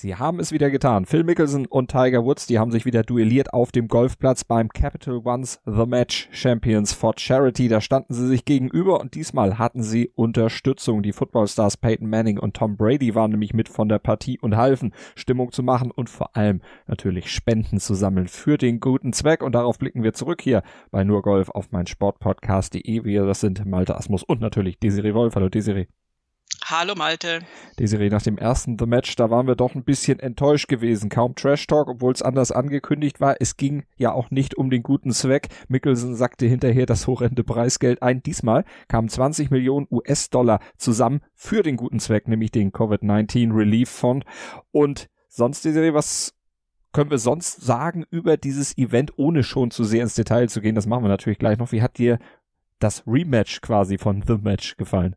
Sie haben es wieder getan. Phil Mickelson und Tiger Woods, die haben sich wieder duelliert auf dem Golfplatz beim Capital One's The Match Champions for Charity. Da standen sie sich gegenüber und diesmal hatten sie Unterstützung. Die Footballstars Peyton Manning und Tom Brady waren nämlich mit von der Partie und halfen, Stimmung zu machen und vor allem natürlich Spenden zu sammeln für den guten Zweck. Und darauf blicken wir zurück hier bei Nur Golf auf mein Sportpodcast.de. Wir, das sind Malte Asmus und natürlich Desiree Wolf. Hallo Desiree. Hallo Malte. Desiree, nach dem ersten The Match, da waren wir doch ein bisschen enttäuscht gewesen. Kaum Trash Talk, obwohl es anders angekündigt war. Es ging ja auch nicht um den guten Zweck. Mickelson sagte hinterher das horrende Preisgeld ein. Diesmal kamen 20 Millionen US-Dollar zusammen für den guten Zweck, nämlich den Covid-19 Relief Fund. Und sonst, Desiree, was können wir sonst sagen über dieses Event, ohne schon zu sehr ins Detail zu gehen? Das machen wir natürlich gleich noch. Wie hat dir das Rematch quasi von The Match gefallen?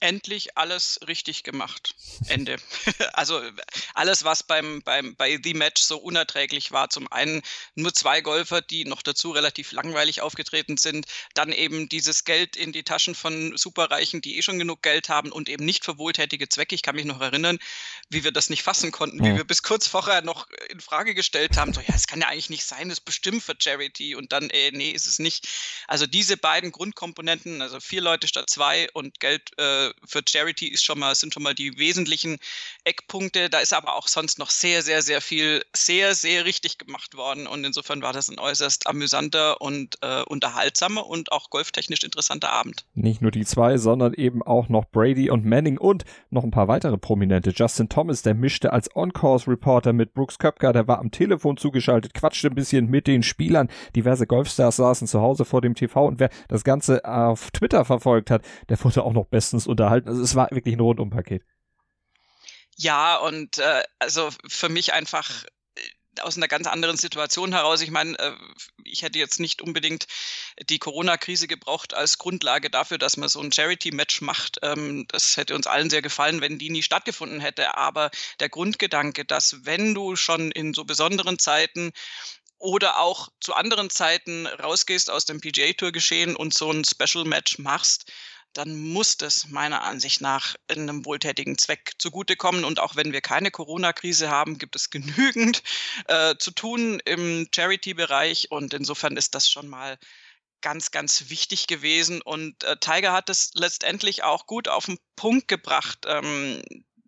Endlich alles richtig gemacht. Ende. also alles, was beim, beim, bei The Match so unerträglich war. Zum einen nur zwei Golfer, die noch dazu relativ langweilig aufgetreten sind. Dann eben dieses Geld in die Taschen von Superreichen, die eh schon genug Geld haben und eben nicht für wohltätige Zwecke. Ich kann mich noch erinnern, wie wir das nicht fassen konnten, ja. wie wir bis kurz vorher noch in Frage gestellt haben. So, ja, es kann ja eigentlich nicht sein, das ist bestimmt für Charity. Und dann, äh, nee, ist es nicht. Also diese beiden Grundkomponenten, also vier Leute statt zwei und Geld äh, für Charity ist schon mal, sind schon mal die wesentlichen Eckpunkte. Da ist aber auch sonst noch sehr, sehr, sehr viel, sehr, sehr richtig gemacht worden. Und insofern war das ein äußerst amüsanter und äh, unterhaltsamer und auch golftechnisch interessanter Abend. Nicht nur die zwei, sondern eben auch noch Brady und Manning und noch ein paar weitere Prominente. Justin Thomas, der mischte als On-Course-Reporter mit Brooks Köpker, der war am Telefon zugeschaltet, quatschte ein bisschen mit den Spielern. Diverse Golfstars saßen zu Hause vor dem TV und wer das Ganze auf Twitter verfolgt hat, der wurde auch noch bestens unterhalten. Also es war wirklich ein Rundumpaket. Ja, und äh, also für mich einfach äh, aus einer ganz anderen Situation heraus. Ich meine, äh, ich hätte jetzt nicht unbedingt die Corona-Krise gebraucht als Grundlage dafür, dass man so ein Charity-Match macht. Ähm, das hätte uns allen sehr gefallen, wenn die nie stattgefunden hätte. Aber der Grundgedanke, dass wenn du schon in so besonderen Zeiten oder auch zu anderen Zeiten rausgehst aus dem PGA-Tour-Geschehen und so ein Special-Match machst, dann muss das meiner Ansicht nach einem wohltätigen Zweck zugutekommen. Und auch wenn wir keine Corona-Krise haben, gibt es genügend äh, zu tun im Charity-Bereich. Und insofern ist das schon mal ganz, ganz wichtig gewesen. Und äh, Tiger hat es letztendlich auch gut auf den Punkt gebracht. Ähm,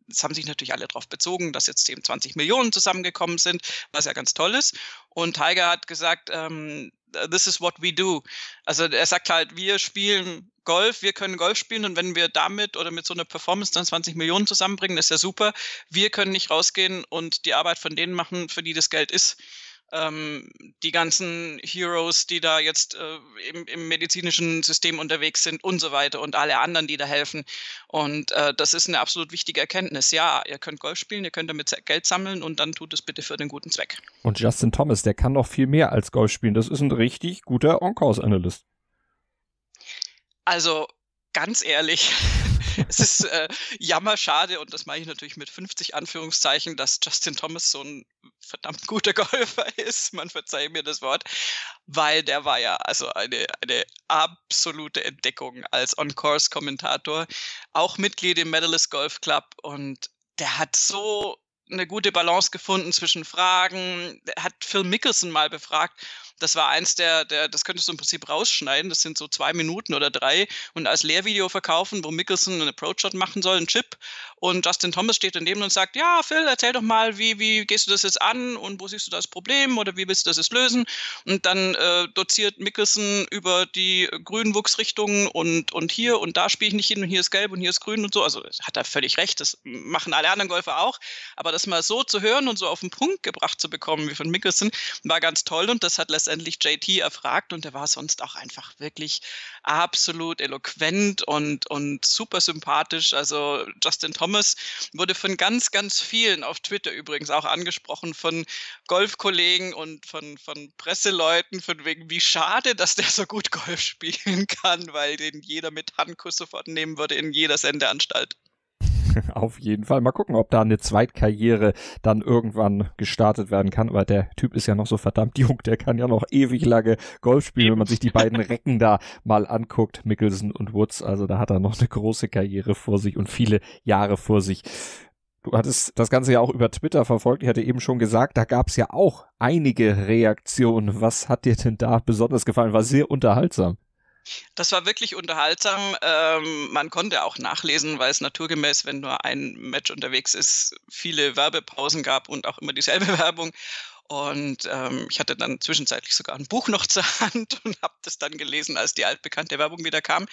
es haben sich natürlich alle darauf bezogen, dass jetzt eben 20 Millionen zusammengekommen sind, was ja ganz toll ist. Und Tiger hat gesagt, ähm, this is what we do. Also er sagt halt, wir spielen Golf, wir können Golf spielen und wenn wir damit oder mit so einer Performance dann 20 Millionen zusammenbringen, ist ja super. Wir können nicht rausgehen und die Arbeit von denen machen, für die das Geld ist ähm, die ganzen Heroes, die da jetzt äh, im, im, medizinischen System unterwegs sind und so weiter und alle anderen, die da helfen. Und äh, das ist eine absolut wichtige Erkenntnis. Ja, ihr könnt Golf spielen, ihr könnt damit Geld sammeln und dann tut es bitte für den guten Zweck. Und Justin Thomas, der kann noch viel mehr als Golf spielen. Das ist ein richtig guter On-Course-Analyst. Also ganz ehrlich, es ist äh, jammerschade und das mache ich natürlich mit 50 Anführungszeichen, dass Justin Thomas so ein verdammt guter Golfer ist. Man verzeiht mir das Wort, weil der war ja also eine, eine absolute Entdeckung als On-Course-Kommentator, auch Mitglied im Medalist Golf Club und der hat so eine gute Balance gefunden zwischen Fragen. Hat Phil Mickelson mal befragt das war eins der, der, das könntest du im Prinzip rausschneiden. Das sind so zwei Minuten oder drei und als Lehrvideo verkaufen, wo Mickelson einen Approach-Shot machen soll, einen Chip. Und Justin Thomas steht daneben und sagt, ja, Phil, erzähl doch mal, wie, wie gehst du das jetzt an und wo siehst du das Problem oder wie willst du das jetzt lösen? Und dann äh, doziert Mickelson über die Grünwuchsrichtungen und, und hier und da spiele ich nicht hin und hier ist gelb und hier ist grün und so. Also hat er völlig recht, das machen alle anderen Golfer auch. Aber das mal so zu hören und so auf den Punkt gebracht zu bekommen wie von Mickelson, war ganz toll und das hat letztendlich letztendlich JT erfragt und der war sonst auch einfach wirklich absolut eloquent und, und super sympathisch. Also Justin Thomas wurde von ganz, ganz vielen auf Twitter übrigens auch angesprochen, von Golfkollegen und von, von Presseleuten, von wegen, wie schade, dass der so gut Golf spielen kann, weil den jeder mit Handkuss sofort nehmen würde in jeder Sendeanstalt. Auf jeden Fall. Mal gucken, ob da eine Zweitkarriere dann irgendwann gestartet werden kann. Aber der Typ ist ja noch so verdammt jung. Der kann ja noch ewig lange Golf spielen, wenn man sich die beiden Recken da mal anguckt. Mickelson und Woods. Also da hat er noch eine große Karriere vor sich und viele Jahre vor sich. Du hattest das Ganze ja auch über Twitter verfolgt. Ich hatte eben schon gesagt, da gab es ja auch einige Reaktionen. Was hat dir denn da besonders gefallen? War sehr unterhaltsam. Das war wirklich unterhaltsam. Ähm, man konnte auch nachlesen, weil es naturgemäß, wenn nur ein Match unterwegs ist, viele Werbepausen gab und auch immer dieselbe Werbung. Und ähm, ich hatte dann zwischenzeitlich sogar ein Buch noch zur Hand und habe das dann gelesen, als die altbekannte Werbung wieder kam.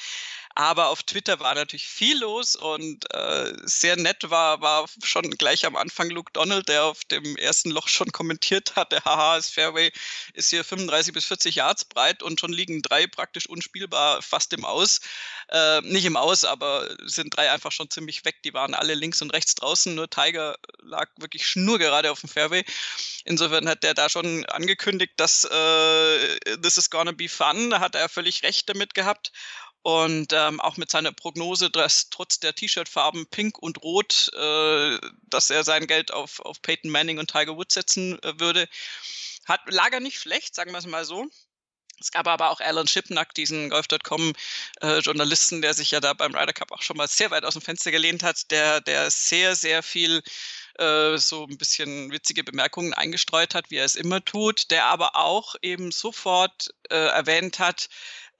Aber auf Twitter war natürlich viel los und äh, sehr nett war, war schon gleich am Anfang Luke Donald, der auf dem ersten Loch schon kommentiert hatte, haha, das Fairway ist hier 35 bis 40 Yards breit und schon liegen drei praktisch unspielbar fast im Aus. Äh, nicht im Aus, aber sind drei einfach schon ziemlich weg. Die waren alle links und rechts draußen, nur Tiger lag wirklich schnurgerade auf dem Fairway. Insofern hat der da schon angekündigt, dass äh, this is gonna be fun. Da hat er völlig recht damit gehabt. Und ähm, auch mit seiner Prognose, dass trotz der T-Shirt-Farben Pink und Rot, äh, dass er sein Geld auf, auf Peyton Manning und Tiger Woods setzen äh, würde, hat, lag er nicht schlecht, sagen wir es mal so. Es gab aber auch Alan Shipnack, diesen Golf.com-Journalisten, äh, der sich ja da beim Ryder Cup auch schon mal sehr weit aus dem Fenster gelehnt hat, der, der sehr, sehr viel äh, so ein bisschen witzige Bemerkungen eingestreut hat, wie er es immer tut, der aber auch eben sofort äh, erwähnt hat,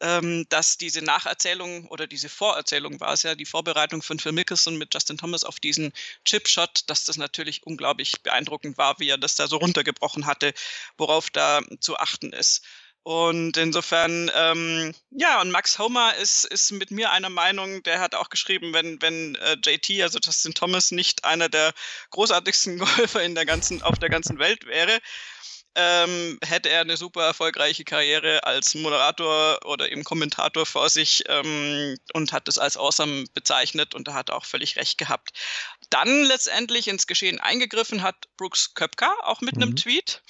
ähm, dass diese Nacherzählung oder diese Vorerzählung war es ja, die Vorbereitung von Phil Mickelson mit Justin Thomas auf diesen Chipshot, dass das natürlich unglaublich beeindruckend war, wie er das da so runtergebrochen hatte, worauf da zu achten ist. Und insofern, ähm, ja, und Max Homer ist, ist mit mir einer Meinung, der hat auch geschrieben, wenn, wenn äh, JT, also Justin Thomas, nicht einer der großartigsten Golfer in der ganzen, auf der ganzen Welt wäre, ähm, hätte er eine super erfolgreiche Karriere als Moderator oder eben Kommentator vor sich ähm, und hat es als awesome bezeichnet und da hat er auch völlig recht gehabt. Dann letztendlich ins Geschehen eingegriffen hat Brooks Köpka auch mit mhm. einem Tweet.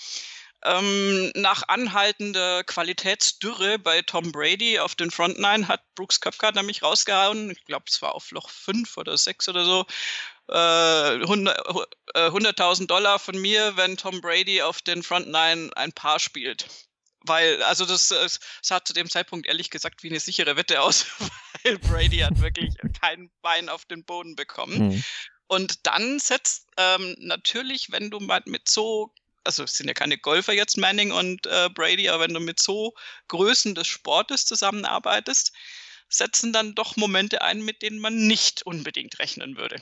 Ähm, nach anhaltender Qualitätsdürre bei Tom Brady auf den Front Nine hat Brooks Köpka nämlich rausgehauen. Ich glaube, es war auf Loch 5 oder 6 oder so. 100.000 äh, äh, Dollar von mir, wenn Tom Brady auf den Front Nine ein Paar spielt. Weil, also das, das sah zu dem Zeitpunkt ehrlich gesagt wie eine sichere Wette aus, weil Brady hat wirklich kein Bein auf den Boden bekommen. Mhm. Und dann setzt ähm, natürlich, wenn du mal mit so, also es sind ja keine Golfer jetzt, Manning und äh, Brady, aber wenn du mit so Größen des Sportes zusammenarbeitest, setzen dann doch Momente ein, mit denen man nicht unbedingt rechnen würde.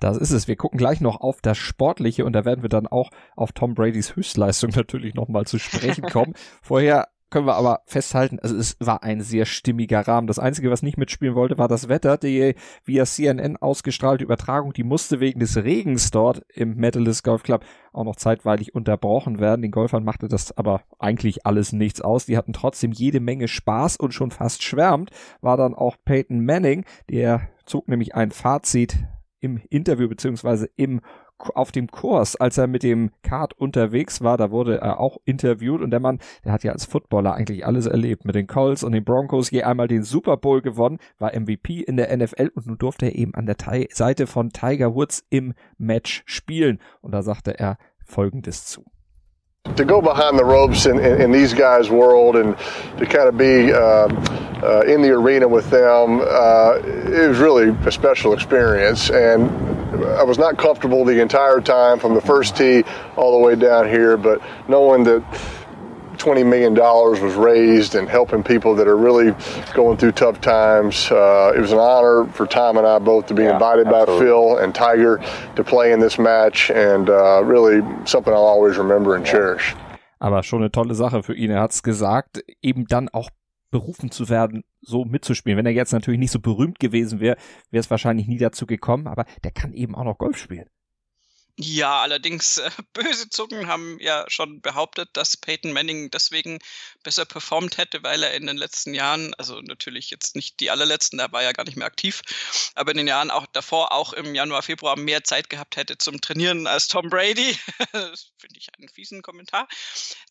Das ist es. Wir gucken gleich noch auf das Sportliche und da werden wir dann auch auf Tom Bradys Höchstleistung natürlich nochmal zu sprechen kommen. Vorher können wir aber festhalten, also es war ein sehr stimmiger Rahmen. Das Einzige, was nicht mitspielen wollte, war das Wetter. Die via CNN ausgestrahlte Übertragung, die musste wegen des Regens dort im Medalist Golf Club auch noch zeitweilig unterbrochen werden. Den Golfern machte das aber eigentlich alles nichts aus. Die hatten trotzdem jede Menge Spaß und schon fast schwärmt war dann auch Peyton Manning. Der zog nämlich ein Fazit im Interview beziehungsweise im auf dem Kurs, als er mit dem Kart unterwegs war, da wurde er auch interviewt und der Mann, der hat ja als Footballer eigentlich alles erlebt. Mit den Colts und den Broncos je einmal den Super Bowl gewonnen, war MVP in der NFL und nun durfte er eben an der Seite von Tiger Woods im Match spielen. Und da sagte er Folgendes zu. To go behind the ropes in, in, in, these guys' world and to kind of be uh, uh, in the arena with them, uh, it was really a special experience. And I was not comfortable the entire time from the first tee all the way down here, but knowing that $20 million was raised and helping people that are really going through tough times. Uh, it was an honor for Tom and I both to be yeah, invited absolutely. by Phil and Tiger to play in this match and uh, really something I'll always remember and yeah. cherish. Aber schon eine tolle Sache für ihn. Er hat es gesagt, eben dann auch berufen zu werden, so mitzuspielen. Wenn er jetzt natürlich nicht so berühmt gewesen wäre, wäre es wahrscheinlich nie dazu gekommen, aber der kann eben auch noch Golf spielen. Ja, allerdings äh, böse Zungen haben ja schon behauptet, dass Peyton Manning deswegen besser performt hätte, weil er in den letzten Jahren, also natürlich jetzt nicht die allerletzten, da war ja gar nicht mehr aktiv, aber in den Jahren auch davor, auch im Januar, Februar mehr Zeit gehabt hätte zum Trainieren als Tom Brady. das finde ich einen fiesen Kommentar.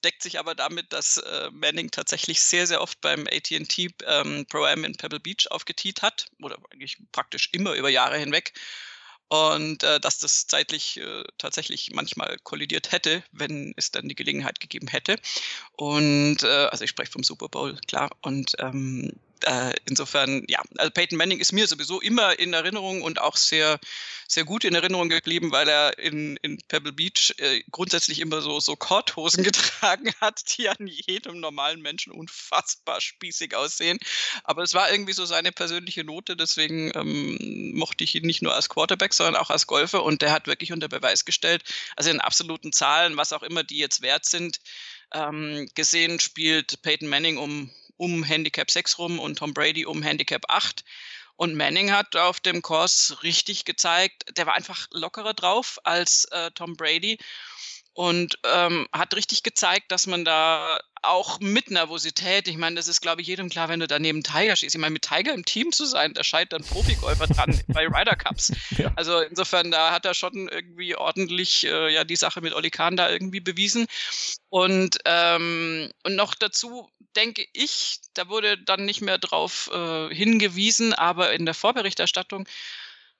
Deckt sich aber damit, dass äh, Manning tatsächlich sehr, sehr oft beim AT&T ähm, Pro Am in Pebble Beach aufgetiet hat oder eigentlich praktisch immer über Jahre hinweg und äh, dass das zeitlich äh, tatsächlich manchmal kollidiert hätte, wenn es dann die Gelegenheit gegeben hätte. Und äh, also ich spreche vom Super Bowl, klar. Und ähm, äh, insofern, ja, also Peyton Manning ist mir sowieso immer in Erinnerung und auch sehr, sehr gut in Erinnerung geblieben, weil er in, in Pebble Beach äh, grundsätzlich immer so, so Korthosen getragen hat, die an jedem normalen Menschen unfassbar spießig aussehen. Aber es war irgendwie so seine persönliche Note, deswegen ähm, mochte ich ihn nicht nur als Quarterback, sondern auch als Golfer und der hat wirklich unter Beweis gestellt, also in absoluten Zahlen, was auch immer die jetzt wert sind, ähm, gesehen spielt Peyton Manning um um Handicap 6 rum und Tom Brady um Handicap 8. Und Manning hat auf dem Kurs richtig gezeigt, der war einfach lockerer drauf als äh, Tom Brady und ähm, hat richtig gezeigt, dass man da auch mit Nervosität, ich meine, das ist, glaube ich, jedem klar, wenn du da neben Tiger schießt. Ich meine, mit Tiger im Team zu sein, da scheitert ein Profigolfer dran bei Ryder Cups. Ja. Also insofern, da hat er schon irgendwie ordentlich äh, ja die Sache mit Oli Kahn da irgendwie bewiesen. Und, ähm, und noch dazu denke ich, da wurde dann nicht mehr drauf äh, hingewiesen, aber in der Vorberichterstattung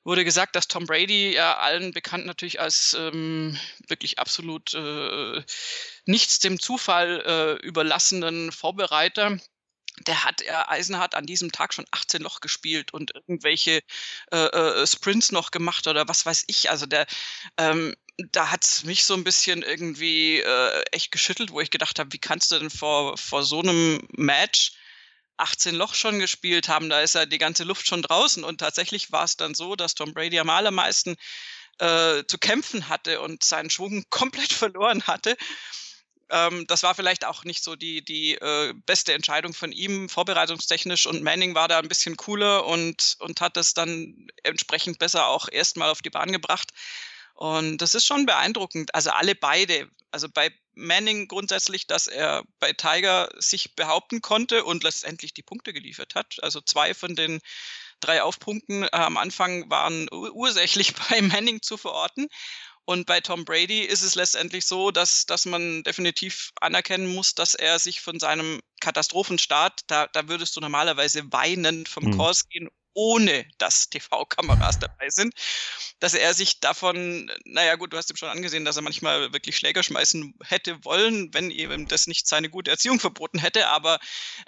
wurde gesagt, dass Tom Brady ja allen bekannt natürlich als ähm, wirklich absolut äh, nichts dem Zufall äh, überlassenen Vorbereiter der hat er Eisenhardt an diesem Tag schon 18 Loch gespielt und irgendwelche äh, äh, Sprints noch gemacht oder was weiß ich. Also der, ähm, da hat's mich so ein bisschen irgendwie äh, echt geschüttelt, wo ich gedacht habe, wie kannst du denn vor, vor so einem Match 18 Loch schon gespielt haben, da ist ja die ganze Luft schon draußen. Und tatsächlich war es dann so, dass Tom Brady am allermeisten äh, zu kämpfen hatte und seinen Schwung komplett verloren hatte. Ähm, das war vielleicht auch nicht so die, die äh, beste Entscheidung von ihm, vorbereitungstechnisch. Und Manning war da ein bisschen cooler und, und hat das dann entsprechend besser auch erstmal auf die Bahn gebracht. Und das ist schon beeindruckend. Also alle beide. Also bei Manning grundsätzlich, dass er bei Tiger sich behaupten konnte und letztendlich die Punkte geliefert hat. Also zwei von den drei Aufpunkten äh, am Anfang waren ursächlich bei Manning zu verorten. Und bei Tom Brady ist es letztendlich so, dass, dass man definitiv anerkennen muss, dass er sich von seinem Katastrophenstart, da, da würdest du normalerweise weinend vom mhm. Kurs gehen ohne dass TV-Kameras dabei sind, dass er sich davon, naja gut, du hast ihm schon angesehen, dass er manchmal wirklich Schläger schmeißen hätte wollen, wenn eben das nicht seine gute Erziehung verboten hätte, aber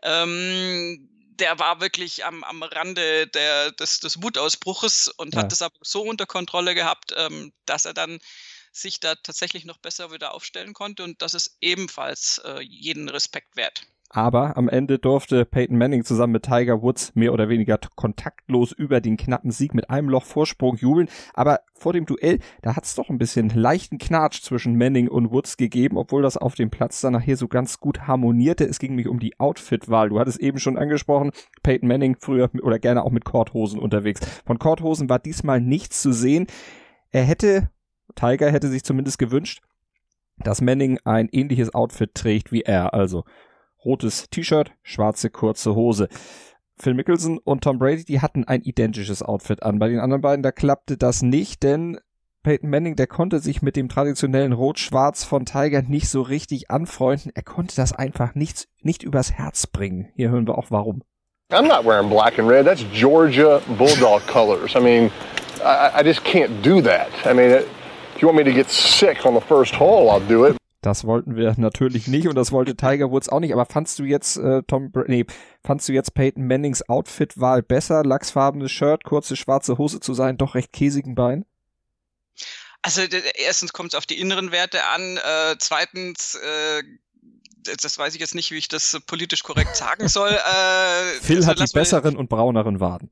ähm, der war wirklich am, am Rande der, des, des Wutausbruches und ja. hat das aber so unter Kontrolle gehabt, ähm, dass er dann sich da tatsächlich noch besser wieder aufstellen konnte und das ist ebenfalls äh, jeden Respekt wert. Aber am Ende durfte Peyton Manning zusammen mit Tiger Woods mehr oder weniger kontaktlos über den knappen Sieg mit einem Loch Vorsprung jubeln. Aber vor dem Duell, da hat es doch ein bisschen leichten Knatsch zwischen Manning und Woods gegeben, obwohl das auf dem Platz dann nachher so ganz gut harmonierte. Es ging mich um die Outfit-Wahl. Du hattest eben schon angesprochen, Peyton Manning früher oder gerne auch mit Korthosen unterwegs. Von Korthosen war diesmal nichts zu sehen. Er hätte, Tiger hätte sich zumindest gewünscht, dass Manning ein ähnliches Outfit trägt wie er. Also rotes T-Shirt, schwarze kurze Hose. Phil Mickelson und Tom Brady, die hatten ein identisches Outfit an. Bei den anderen beiden, da klappte das nicht, denn Peyton Manning, der konnte sich mit dem traditionellen Rot-Schwarz von Tiger nicht so richtig anfreunden. Er konnte das einfach nicht, nicht übers Herz bringen. Hier hören wir auch warum. I'm not wearing black and red. That's Georgia Bulldog colors. I mean, I, I just can't do that. I mean, if you want me to get sick on the first hole, I'll do it. Das wollten wir natürlich nicht und das wollte Tiger Woods auch nicht. Aber fandst du jetzt äh, Tom, nee, fandst du jetzt Peyton Mannings Outfit-Wahl besser? Lachsfarbenes Shirt, kurze schwarze Hose zu sein, doch recht käsigen Bein? Also erstens kommt es auf die inneren Werte an. Äh, zweitens äh, das weiß ich jetzt nicht, wie ich das politisch korrekt sagen soll. Äh, Phil also hat die besseren und brauneren Waden.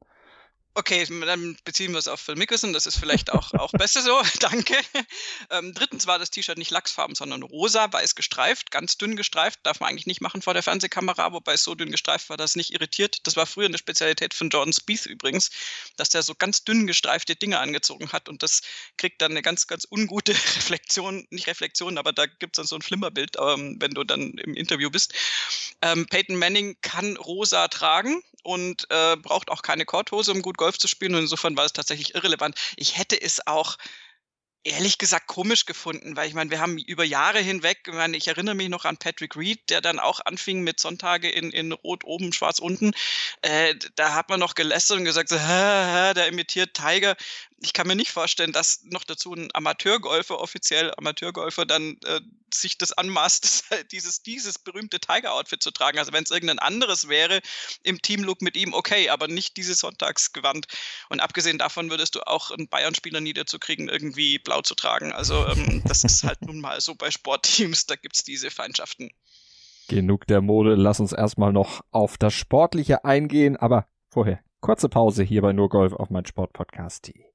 Okay, dann beziehen wir es auf Phil Mickelson. Das ist vielleicht auch, auch besser so. Danke. Ähm, drittens war das T-Shirt nicht lachsfarben, sondern rosa, weiß gestreift, ganz dünn gestreift. Darf man eigentlich nicht machen vor der Fernsehkamera, wobei es so dünn gestreift war, dass es nicht irritiert. Das war früher eine Spezialität von Jordan Spieth übrigens, dass der so ganz dünn gestreifte Dinge angezogen hat und das kriegt dann eine ganz, ganz ungute Reflexion. Nicht Reflexion, aber da gibt es dann so ein Flimmerbild, ähm, wenn du dann im Interview bist. Ähm, Peyton Manning kann rosa tragen und äh, braucht auch keine Korthose, um gut Golf zu spielen. Und insofern war es tatsächlich irrelevant. Ich hätte es auch ehrlich gesagt komisch gefunden, weil ich meine, wir haben über Jahre hinweg, ich, meine, ich erinnere mich noch an Patrick Reed, der dann auch anfing mit Sonntage in, in Rot oben, Schwarz unten. Äh, da hat man noch gelästert und gesagt, so, hä, hä, der imitiert Tiger ich kann mir nicht vorstellen, dass noch dazu ein Amateurgolfer, offiziell Amateurgolfer, dann äh, sich das anmaßt, dieses, dieses berühmte Tiger-Outfit zu tragen. Also wenn es irgendein anderes wäre im Teamlook mit ihm, okay, aber nicht dieses Sonntagsgewand. Und abgesehen davon würdest du auch einen Bayern-Spieler niederzukriegen, irgendwie blau zu tragen. Also ähm, das ist halt nun mal so bei Sportteams, da gibt es diese Feindschaften. Genug der Mode, lass uns erstmal noch auf das Sportliche eingehen, aber vorher kurze Pause hier bei Nur Golf auf mein Sportpodcast.de.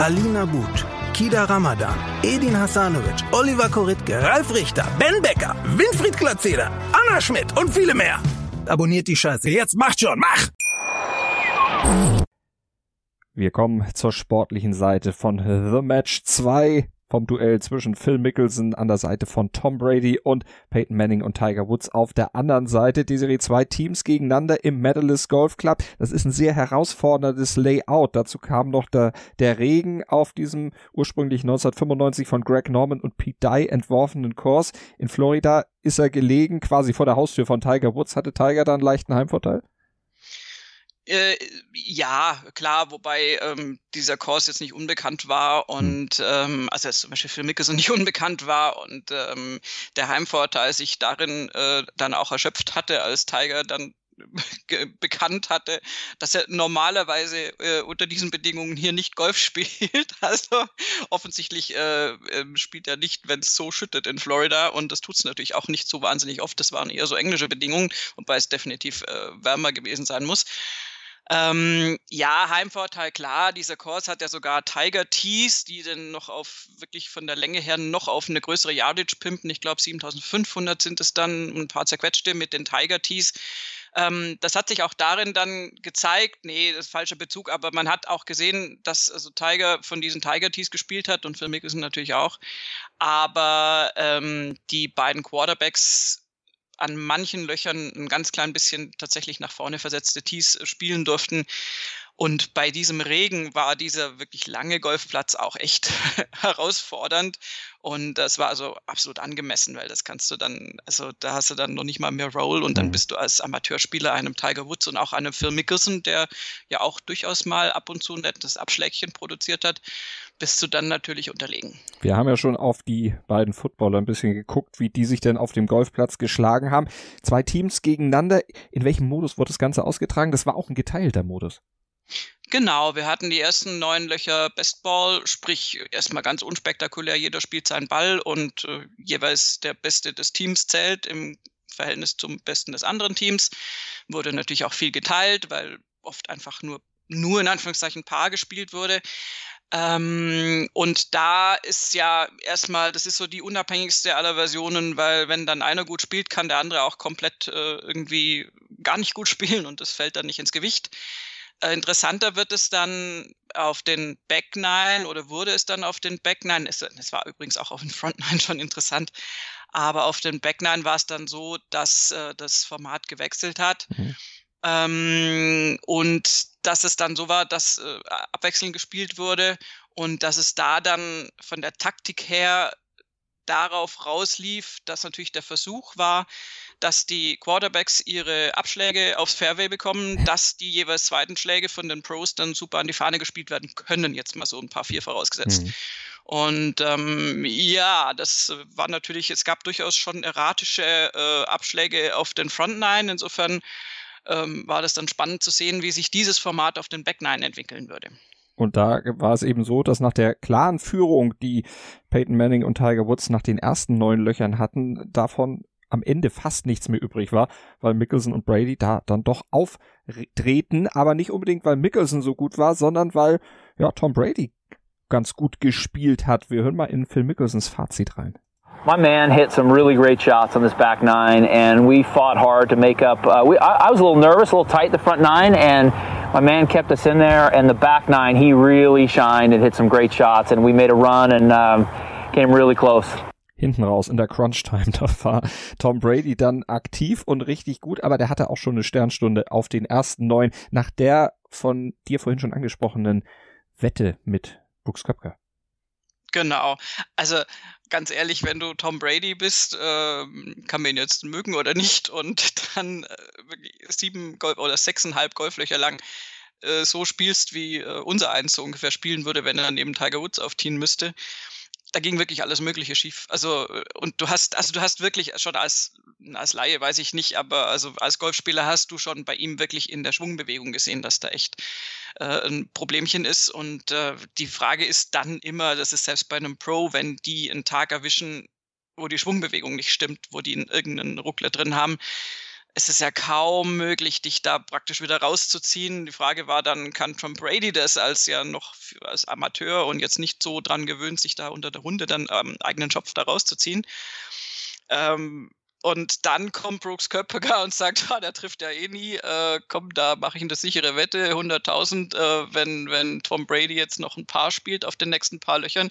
Alina But, Kida Ramadan, Edin Hasanovic, Oliver Koritke, Ralf Richter, Ben Becker, Winfried Glatzeder, Anna Schmidt und viele mehr. Abonniert die Scheiße. Jetzt macht schon, mach! Wir kommen zur sportlichen Seite von The Match 2 vom Duell zwischen Phil Mickelson an der Seite von Tom Brady und Peyton Manning und Tiger Woods auf der anderen Seite. Die Serie zwei Teams gegeneinander im Medalist Golf Club. Das ist ein sehr herausforderndes Layout. Dazu kam noch der, der Regen auf diesem ursprünglich 1995 von Greg Norman und Pete Dye entworfenen Kurs. In Florida ist er gelegen, quasi vor der Haustür von Tiger Woods. Hatte Tiger da einen leichten Heimvorteil? Äh, ja, klar, wobei ähm, dieser Kurs jetzt nicht unbekannt war hm. und ähm, also zum Beispiel für Mickelson nicht unbekannt war und ähm, der Heimvorteil sich darin äh, dann auch erschöpft hatte, als Tiger dann bekannt hatte, dass er normalerweise äh, unter diesen Bedingungen hier nicht Golf spielt. Also offensichtlich äh, äh, spielt er nicht, wenn es so schüttet in Florida und das tut es natürlich auch nicht so wahnsinnig oft. Das waren eher so englische Bedingungen, wobei es definitiv äh, wärmer gewesen sein muss. Ähm, ja, Heimvorteil, klar. Dieser Kurs hat ja sogar Tiger Tees, die dann noch auf, wirklich von der Länge her noch auf eine größere Yardage pimpen. Ich glaube, 7500 sind es dann, ein paar zerquetschte mit den Tiger Tees. Ähm, das hat sich auch darin dann gezeigt, nee, das ist falscher Bezug, aber man hat auch gesehen, dass also Tiger von diesen Tiger Tees gespielt hat und Phil Mickelson natürlich auch. Aber ähm, die beiden Quarterbacks an manchen Löchern ein ganz klein bisschen tatsächlich nach vorne versetzte Tees äh, spielen durften. Und bei diesem Regen war dieser wirklich lange Golfplatz auch echt herausfordernd. Und das war also absolut angemessen, weil das kannst du dann, also da hast du dann noch nicht mal mehr Roll und dann mhm. bist du als Amateurspieler einem Tiger Woods und auch einem Phil Mickelson, der ja auch durchaus mal ab und zu ein nettes Abschlägchen produziert hat, bist du dann natürlich unterlegen. Wir haben ja schon auf die beiden Footballer ein bisschen geguckt, wie die sich denn auf dem Golfplatz geschlagen haben. Zwei Teams gegeneinander. In welchem Modus wurde das Ganze ausgetragen? Das war auch ein geteilter Modus. Genau, wir hatten die ersten neun Löcher Bestball, sprich erstmal ganz unspektakulär, jeder spielt seinen Ball und äh, jeweils der Beste des Teams zählt im Verhältnis zum Besten des anderen Teams. Wurde natürlich auch viel geteilt, weil oft einfach nur, nur in Anführungszeichen Paar gespielt wurde. Ähm, und da ist ja erstmal, das ist so die unabhängigste aller Versionen, weil wenn dann einer gut spielt, kann der andere auch komplett äh, irgendwie gar nicht gut spielen und das fällt dann nicht ins Gewicht. Äh, interessanter wird es dann auf den Back Nine oder wurde es dann auf den Back Nine. Es, es war übrigens auch auf den Front Nine schon interessant. Aber auf den Back Nine war es dann so, dass äh, das Format gewechselt hat. Mhm. Ähm, und dass es dann so war, dass äh, abwechselnd gespielt wurde und dass es da dann von der Taktik her darauf rauslief, dass natürlich der Versuch war, dass die Quarterbacks ihre Abschläge aufs Fairway bekommen, dass die jeweils zweiten Schläge von den Pros dann super an die Fahne gespielt werden können, jetzt mal so ein paar vier vorausgesetzt. Mhm. Und ähm, ja, das war natürlich, es gab durchaus schon erratische äh, Abschläge auf den Front Nine. Insofern ähm, war das dann spannend zu sehen, wie sich dieses Format auf den Back Nine entwickeln würde. Und da war es eben so, dass nach der klaren Führung, die Peyton Manning und Tiger Woods nach den ersten neun Löchern hatten, davon am Ende fast nichts mehr übrig war, weil Mickelson und Brady da dann doch auftreten, aber nicht unbedingt, weil Mickelson so gut war, sondern weil ja Tom Brady ganz gut gespielt hat. Wir hören mal in Phil Mickelsons Fazit rein. My man hit some really great shots on this back nine, and we fought hard to make up. Uh, we, I, I, was a little nervous, a little tight the front nine, and my man kept us in there. And the back nine, he really shined and hit some great shots, and we made a run and um, came really close. Hinten raus in der Crunch Time, da war Tom Brady dann aktiv und richtig gut, aber der hatte auch schon eine Sternstunde auf den ersten neun nach der von dir vorhin schon angesprochenen Wette mit Brooks Köpker. Genau. Also ganz ehrlich, wenn du Tom Brady bist, äh, kann man ihn jetzt mögen oder nicht? Und dann äh, sieben Golf oder sechseinhalb Golflöcher lang äh, so spielst, wie äh, unser eins so ungefähr spielen würde, wenn er neben Tiger Woods aufziehen müsste, da ging wirklich alles Mögliche schief. Also, äh, und du hast, also du hast wirklich schon als, als Laie, weiß ich nicht, aber also als Golfspieler hast du schon bei ihm wirklich in der Schwungbewegung gesehen, dass da echt äh, ein Problemchen ist. Und äh, die Frage ist dann immer, das ist selbst bei einem Pro, wenn die einen Tag erwischen, wo die Schwungbewegung nicht stimmt, wo die irgendeinen Ruckler drin haben, es ist ja kaum möglich, dich da praktisch wieder rauszuziehen. Die Frage war dann, kann Tom Brady das als ja noch als Amateur und jetzt nicht so dran gewöhnt, sich da unter der Runde dann ähm, eigenen Schopf da rauszuziehen? Ähm, und dann kommt Brooks Köpker und sagt, ah, der trifft ja eh nie, äh, komm, da mache ich eine sichere Wette, 100.000, äh, wenn, wenn Tom Brady jetzt noch ein paar spielt auf den nächsten paar Löchern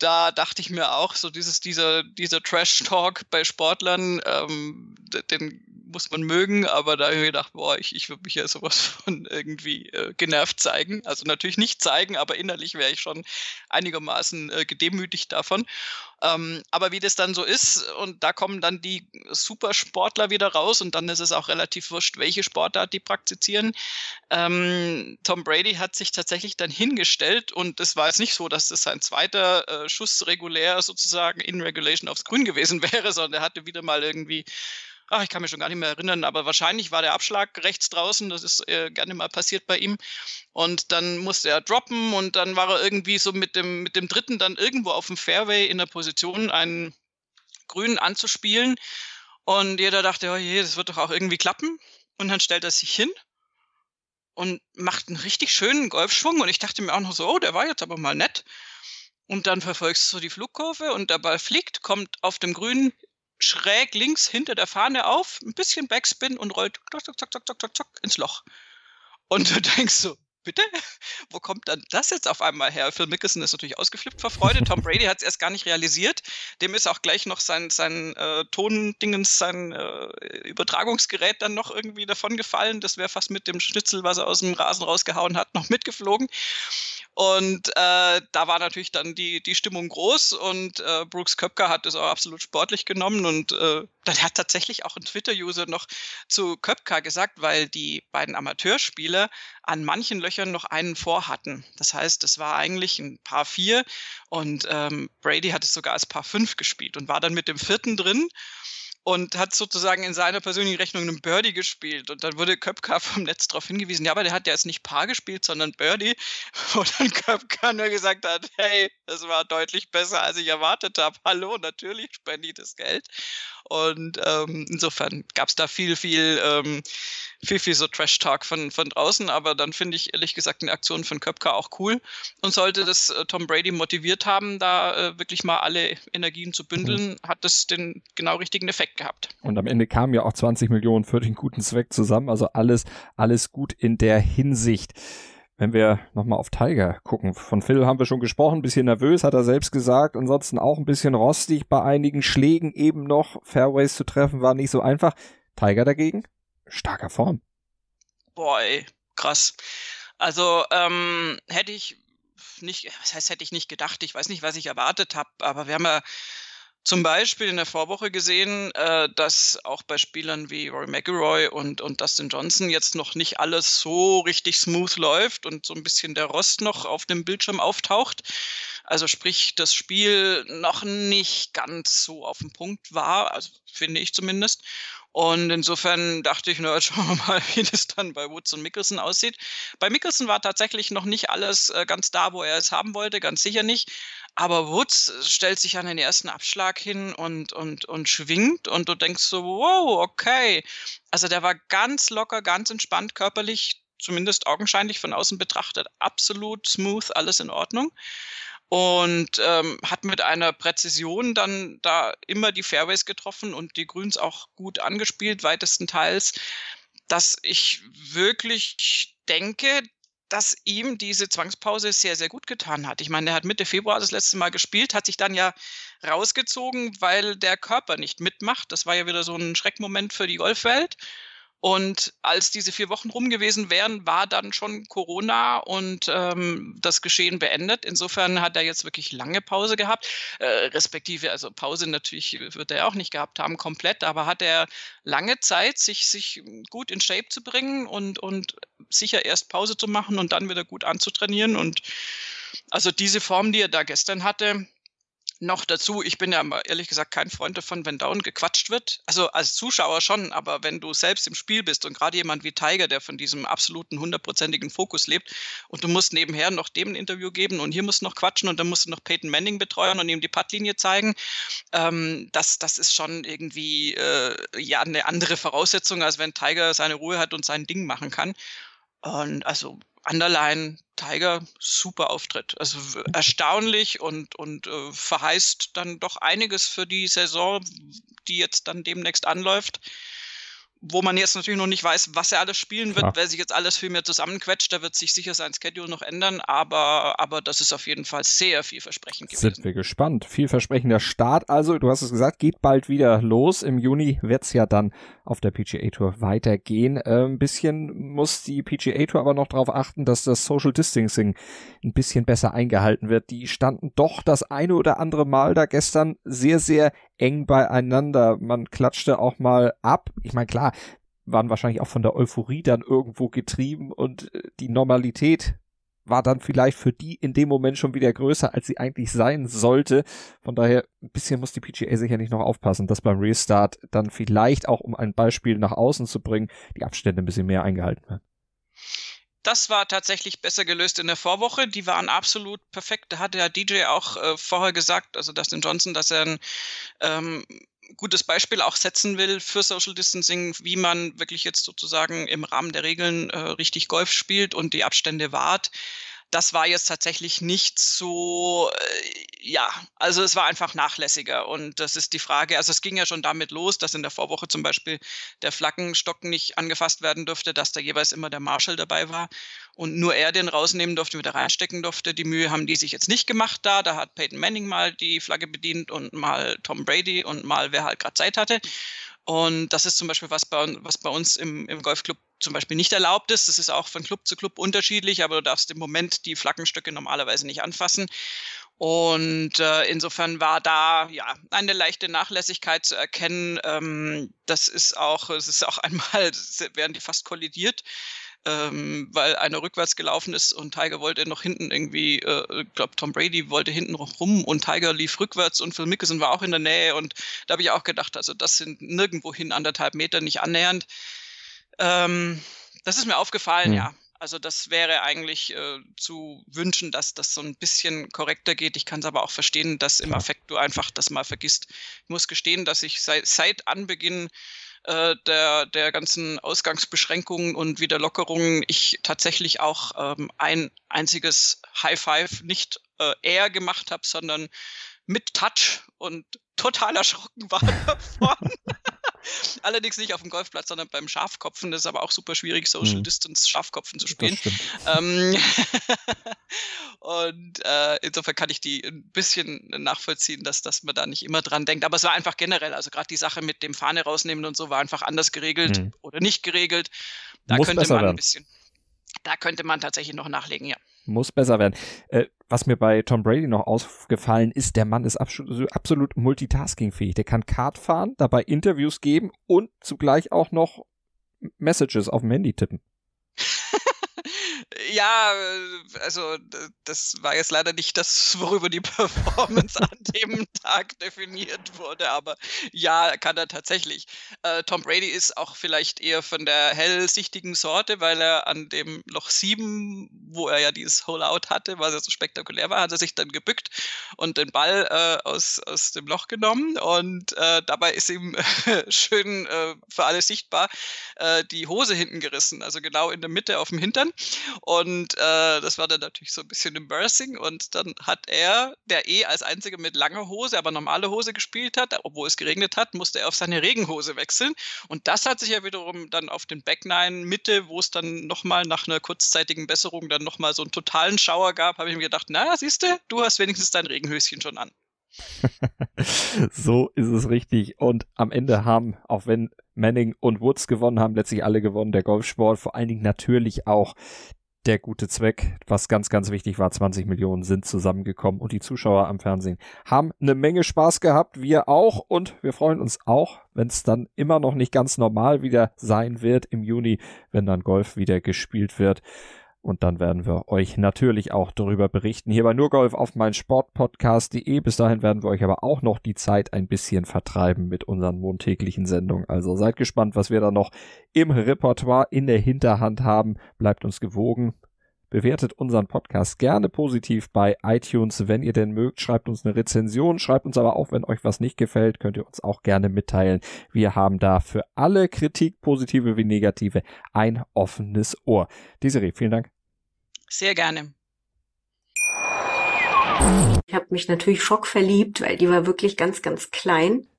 da dachte ich mir auch, so dieses, dieser, dieser Trash-Talk bei Sportlern, ähm, den muss man mögen, aber da habe ich mir gedacht, boah, ich, ich würde mich ja sowas von irgendwie äh, genervt zeigen. Also natürlich nicht zeigen, aber innerlich wäre ich schon einigermaßen äh, gedemütigt davon. Ähm, aber wie das dann so ist, und da kommen dann die Supersportler wieder raus und dann ist es auch relativ wurscht, welche Sportart die praktizieren. Ähm, Tom Brady hat sich tatsächlich dann hingestellt und es war jetzt nicht so, dass das sein zweiter äh, Schuss regulär sozusagen in Regulation aufs Grün gewesen wäre, sondern er hatte wieder mal irgendwie ach, ich kann mich schon gar nicht mehr erinnern, aber wahrscheinlich war der Abschlag rechts draußen, das ist äh, gerne mal passiert bei ihm. Und dann musste er droppen und dann war er irgendwie so mit dem, mit dem dritten dann irgendwo auf dem Fairway in der Position, einen Grün anzuspielen. Und jeder dachte, oh je, das wird doch auch irgendwie klappen. Und dann stellt er sich hin und macht einen richtig schönen Golfschwung. Und ich dachte mir auch noch so, oh, der war jetzt aber mal nett. Und dann verfolgst du die Flugkurve und der Ball fliegt, kommt auf dem Grün schräg links hinter der Fahne auf, ein bisschen Backspin und rollt zack, zack, zack, zack, zack, zack, ins Loch. Und du denkst so, bitte? Wo kommt dann das jetzt auf einmal her? Phil Mickelson ist natürlich ausgeflippt vor Freude. Tom Brady hat es erst gar nicht realisiert. Dem ist auch gleich noch sein, sein äh, Tondingens, sein äh, Übertragungsgerät dann noch irgendwie davon gefallen. Das wäre fast mit dem Schnitzel, was er aus dem Rasen rausgehauen hat, noch mitgeflogen. Und äh, da war natürlich dann die, die Stimmung groß und äh, Brooks Köpker hat das auch absolut sportlich genommen und äh, dann hat tatsächlich auch ein Twitter-User noch zu Köpka gesagt, weil die beiden Amateurspieler an manchen Löchern noch einen vor hatten. Das heißt, es war eigentlich ein Paar vier und ähm, Brady hat es sogar als Paar fünf gespielt und war dann mit dem vierten drin und hat sozusagen in seiner persönlichen Rechnung einen Birdie gespielt. Und dann wurde Köpka vom Netz darauf hingewiesen, ja, aber der hat ja jetzt nicht Paar gespielt, sondern Birdie. Und dann Köpka nur gesagt hat, hey, das war deutlich besser, als ich erwartet habe. Hallo, natürlich spende ich das Geld. Und ähm, insofern gab es da viel, viel ähm, viel, viel so Trash-Talk von, von draußen, aber dann finde ich ehrlich gesagt eine Aktion von Köpker auch cool und sollte das äh, Tom Brady motiviert haben, da äh, wirklich mal alle Energien zu bündeln, mhm. hat das den genau richtigen Effekt gehabt. Und am Ende kamen ja auch 20 Millionen für den guten Zweck zusammen, also alles, alles gut in der Hinsicht. Wenn wir nochmal auf Tiger gucken, von Phil haben wir schon gesprochen, bisschen nervös, hat er selbst gesagt, ansonsten auch ein bisschen rostig bei einigen Schlägen eben noch. Fairways zu treffen war nicht so einfach. Tiger dagegen, starker Form. Boah, ey, krass. Also ähm, hätte ich nicht, was heißt, hätte ich nicht gedacht, ich weiß nicht, was ich erwartet habe, aber wir haben ja zum Beispiel in der Vorwoche gesehen, äh, dass auch bei Spielern wie Rory McIlroy und, und Dustin Johnson jetzt noch nicht alles so richtig smooth läuft und so ein bisschen der Rost noch auf dem Bildschirm auftaucht. Also sprich, das Spiel noch nicht ganz so auf dem Punkt war, also finde ich zumindest. Und insofern dachte ich, na, schauen wir mal, wie das dann bei Woods und Mickelson aussieht. Bei Mickelson war tatsächlich noch nicht alles äh, ganz da, wo er es haben wollte, ganz sicher nicht. Aber Woods stellt sich an den ersten Abschlag hin und, und, und schwingt und du denkst so, wow, okay. Also der war ganz locker, ganz entspannt, körperlich, zumindest augenscheinlich von außen betrachtet, absolut smooth, alles in Ordnung. Und ähm, hat mit einer Präzision dann da immer die Fairways getroffen und die Grüns auch gut angespielt, weitestenteils, dass ich wirklich denke, dass ihm diese Zwangspause sehr, sehr gut getan hat. Ich meine, er hat Mitte Februar das letzte Mal gespielt, hat sich dann ja rausgezogen, weil der Körper nicht mitmacht. Das war ja wieder so ein Schreckmoment für die Golfwelt. Und als diese vier Wochen rum gewesen wären, war dann schon Corona und ähm, das Geschehen beendet. Insofern hat er jetzt wirklich lange Pause gehabt, äh, respektive, also Pause natürlich wird er auch nicht gehabt haben, komplett, aber hat er lange Zeit, sich, sich gut in Shape zu bringen und, und sicher erst Pause zu machen und dann wieder gut anzutrainieren. Und also diese Form, die er da gestern hatte, noch dazu, ich bin ja ehrlich gesagt kein Freund davon, wenn down gequatscht wird. Also als Zuschauer schon, aber wenn du selbst im Spiel bist und gerade jemand wie Tiger, der von diesem absoluten hundertprozentigen Fokus lebt und du musst nebenher noch dem ein Interview geben und hier musst du noch quatschen und dann musst du noch Peyton Manning betreuen und ihm die Puttlinie zeigen, ähm, das, das ist schon irgendwie äh, ja eine andere Voraussetzung, als wenn Tiger seine Ruhe hat und sein Ding machen kann. Und also Underline Tiger, super Auftritt. Also erstaunlich und, und äh, verheißt dann doch einiges für die Saison, die jetzt dann demnächst anläuft wo man jetzt natürlich noch nicht weiß, was er alles spielen wird, Klar. weil sich jetzt alles viel mehr zusammenquetscht. Da wird sich sicher sein Schedule noch ändern, aber, aber das ist auf jeden Fall sehr vielversprechend gewesen. Sind wir gespannt. Vielversprechender Start. Also, du hast es gesagt, geht bald wieder los. Im Juni wird es ja dann auf der PGA Tour weitergehen. Äh, ein bisschen muss die PGA Tour aber noch darauf achten, dass das Social Distancing ein bisschen besser eingehalten wird. Die standen doch das eine oder andere Mal da gestern sehr, sehr eng beieinander. Man klatschte auch mal ab. Ich meine, klar, waren wahrscheinlich auch von der Euphorie dann irgendwo getrieben und äh, die Normalität war dann vielleicht für die in dem Moment schon wieder größer, als sie eigentlich sein sollte. Von daher, ein bisschen muss die PGA sicherlich noch aufpassen, dass beim Restart dann vielleicht auch, um ein Beispiel nach außen zu bringen, die Abstände ein bisschen mehr eingehalten werden. Das war tatsächlich besser gelöst in der Vorwoche. Die waren absolut perfekt. Da hatte ja DJ auch äh, vorher gesagt, also Dustin Johnson, dass er ein ähm, gutes Beispiel auch setzen will für Social Distancing, wie man wirklich jetzt sozusagen im Rahmen der Regeln äh, richtig Golf spielt und die Abstände wahrt das war jetzt tatsächlich nicht so, äh, ja, also es war einfach nachlässiger. Und das ist die Frage, also es ging ja schon damit los, dass in der Vorwoche zum Beispiel der Flaggenstock nicht angefasst werden durfte, dass da jeweils immer der Marshall dabei war und nur er den rausnehmen durfte, wieder reinstecken durfte. Die Mühe haben die sich jetzt nicht gemacht da. Da hat Peyton Manning mal die Flagge bedient und mal Tom Brady und mal wer halt gerade Zeit hatte. Und das ist zum Beispiel was bei, was bei uns im, im Golfclub zum Beispiel nicht erlaubt ist. Das ist auch von Club zu Club unterschiedlich, aber du darfst im Moment die Flaggenstöcke normalerweise nicht anfassen. Und äh, insofern war da ja eine leichte Nachlässigkeit zu erkennen. Ähm, das ist auch, es ist auch einmal, werden die fast kollidiert. Ähm, weil einer rückwärts gelaufen ist und Tiger wollte noch hinten irgendwie, äh, ich glaube Tom Brady wollte hinten rum und Tiger lief rückwärts und Phil Mickelson war auch in der Nähe und da habe ich auch gedacht, also das sind nirgendwohin anderthalb Meter, nicht annähernd. Ähm, das ist mir aufgefallen, mhm. ja. Also das wäre eigentlich äh, zu wünschen, dass das so ein bisschen korrekter geht. Ich kann es aber auch verstehen, dass im Affekt du einfach das mal vergisst. Ich muss gestehen, dass ich seit, seit Anbeginn äh, der, der ganzen Ausgangsbeschränkungen und Wiederlockerungen ich tatsächlich auch ähm, ein einziges High Five nicht äh, eher gemacht habe, sondern mit Touch und total erschrocken war davon. Allerdings nicht auf dem Golfplatz, sondern beim Schafkopfen. Das ist aber auch super schwierig, Social hm. Distance Schafkopfen zu spielen. Ähm, und äh, insofern kann ich die ein bisschen nachvollziehen, dass, dass man da nicht immer dran denkt. Aber es war einfach generell, also gerade die Sache mit dem Fahne rausnehmen und so war einfach anders geregelt hm. oder nicht geregelt. Da Muss könnte man ein bisschen, da könnte man tatsächlich noch nachlegen, ja. Muss besser werden. Äh, was mir bei Tom Brady noch aufgefallen ist, der Mann ist absolut, absolut multitaskingfähig. Der kann Kart fahren, dabei Interviews geben und zugleich auch noch Messages auf dem Handy tippen. Ja, äh, also das war jetzt leider nicht das, worüber die Performance an dem Tag definiert wurde, aber ja, kann er tatsächlich. Äh, Tom Brady ist auch vielleicht eher von der hellsichtigen Sorte, weil er an dem Loch 7, wo er ja dieses Hole-Out hatte, was ja so spektakulär war, hat er sich dann gebückt und den Ball äh, aus, aus dem Loch genommen und äh, dabei ist ihm schön äh, für alle sichtbar äh, die Hose hinten gerissen, also genau in der Mitte auf dem Hintern und äh, das war dann natürlich so ein bisschen embarrassing. Und dann hat er, der eh als einziger mit langer Hose, aber normale Hose gespielt hat, obwohl es geregnet hat, musste er auf seine Regenhose wechseln. Und das hat sich ja wiederum dann auf den Back Nine Mitte, wo es dann nochmal nach einer kurzzeitigen Besserung dann nochmal so einen totalen Schauer gab, habe ich mir gedacht, na, siehst du, du hast wenigstens dein Regenhöschen schon an. so ist es richtig. Und am Ende haben, auch wenn Manning und Woods gewonnen haben, letztlich alle gewonnen, der Golfsport, vor allen Dingen natürlich auch der gute Zweck, was ganz, ganz wichtig war, 20 Millionen sind zusammengekommen und die Zuschauer am Fernsehen haben eine Menge Spaß gehabt, wir auch und wir freuen uns auch, wenn es dann immer noch nicht ganz normal wieder sein wird im Juni, wenn dann Golf wieder gespielt wird. Und dann werden wir euch natürlich auch darüber berichten. Hier bei Nurgolf auf mein Sportpodcast.de. Bis dahin werden wir euch aber auch noch die Zeit ein bisschen vertreiben mit unseren montäglichen Sendungen. Also seid gespannt, was wir da noch im Repertoire in der Hinterhand haben. Bleibt uns gewogen. Bewertet unseren Podcast gerne positiv bei iTunes, wenn ihr denn mögt. Schreibt uns eine Rezension, schreibt uns aber auch, wenn euch was nicht gefällt, könnt ihr uns auch gerne mitteilen. Wir haben da für alle Kritik, positive wie negative, ein offenes Ohr. Desiree, vielen Dank. Sehr gerne. Ich habe mich natürlich schockverliebt, weil die war wirklich ganz, ganz klein.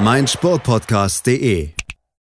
meinsportpodcast.de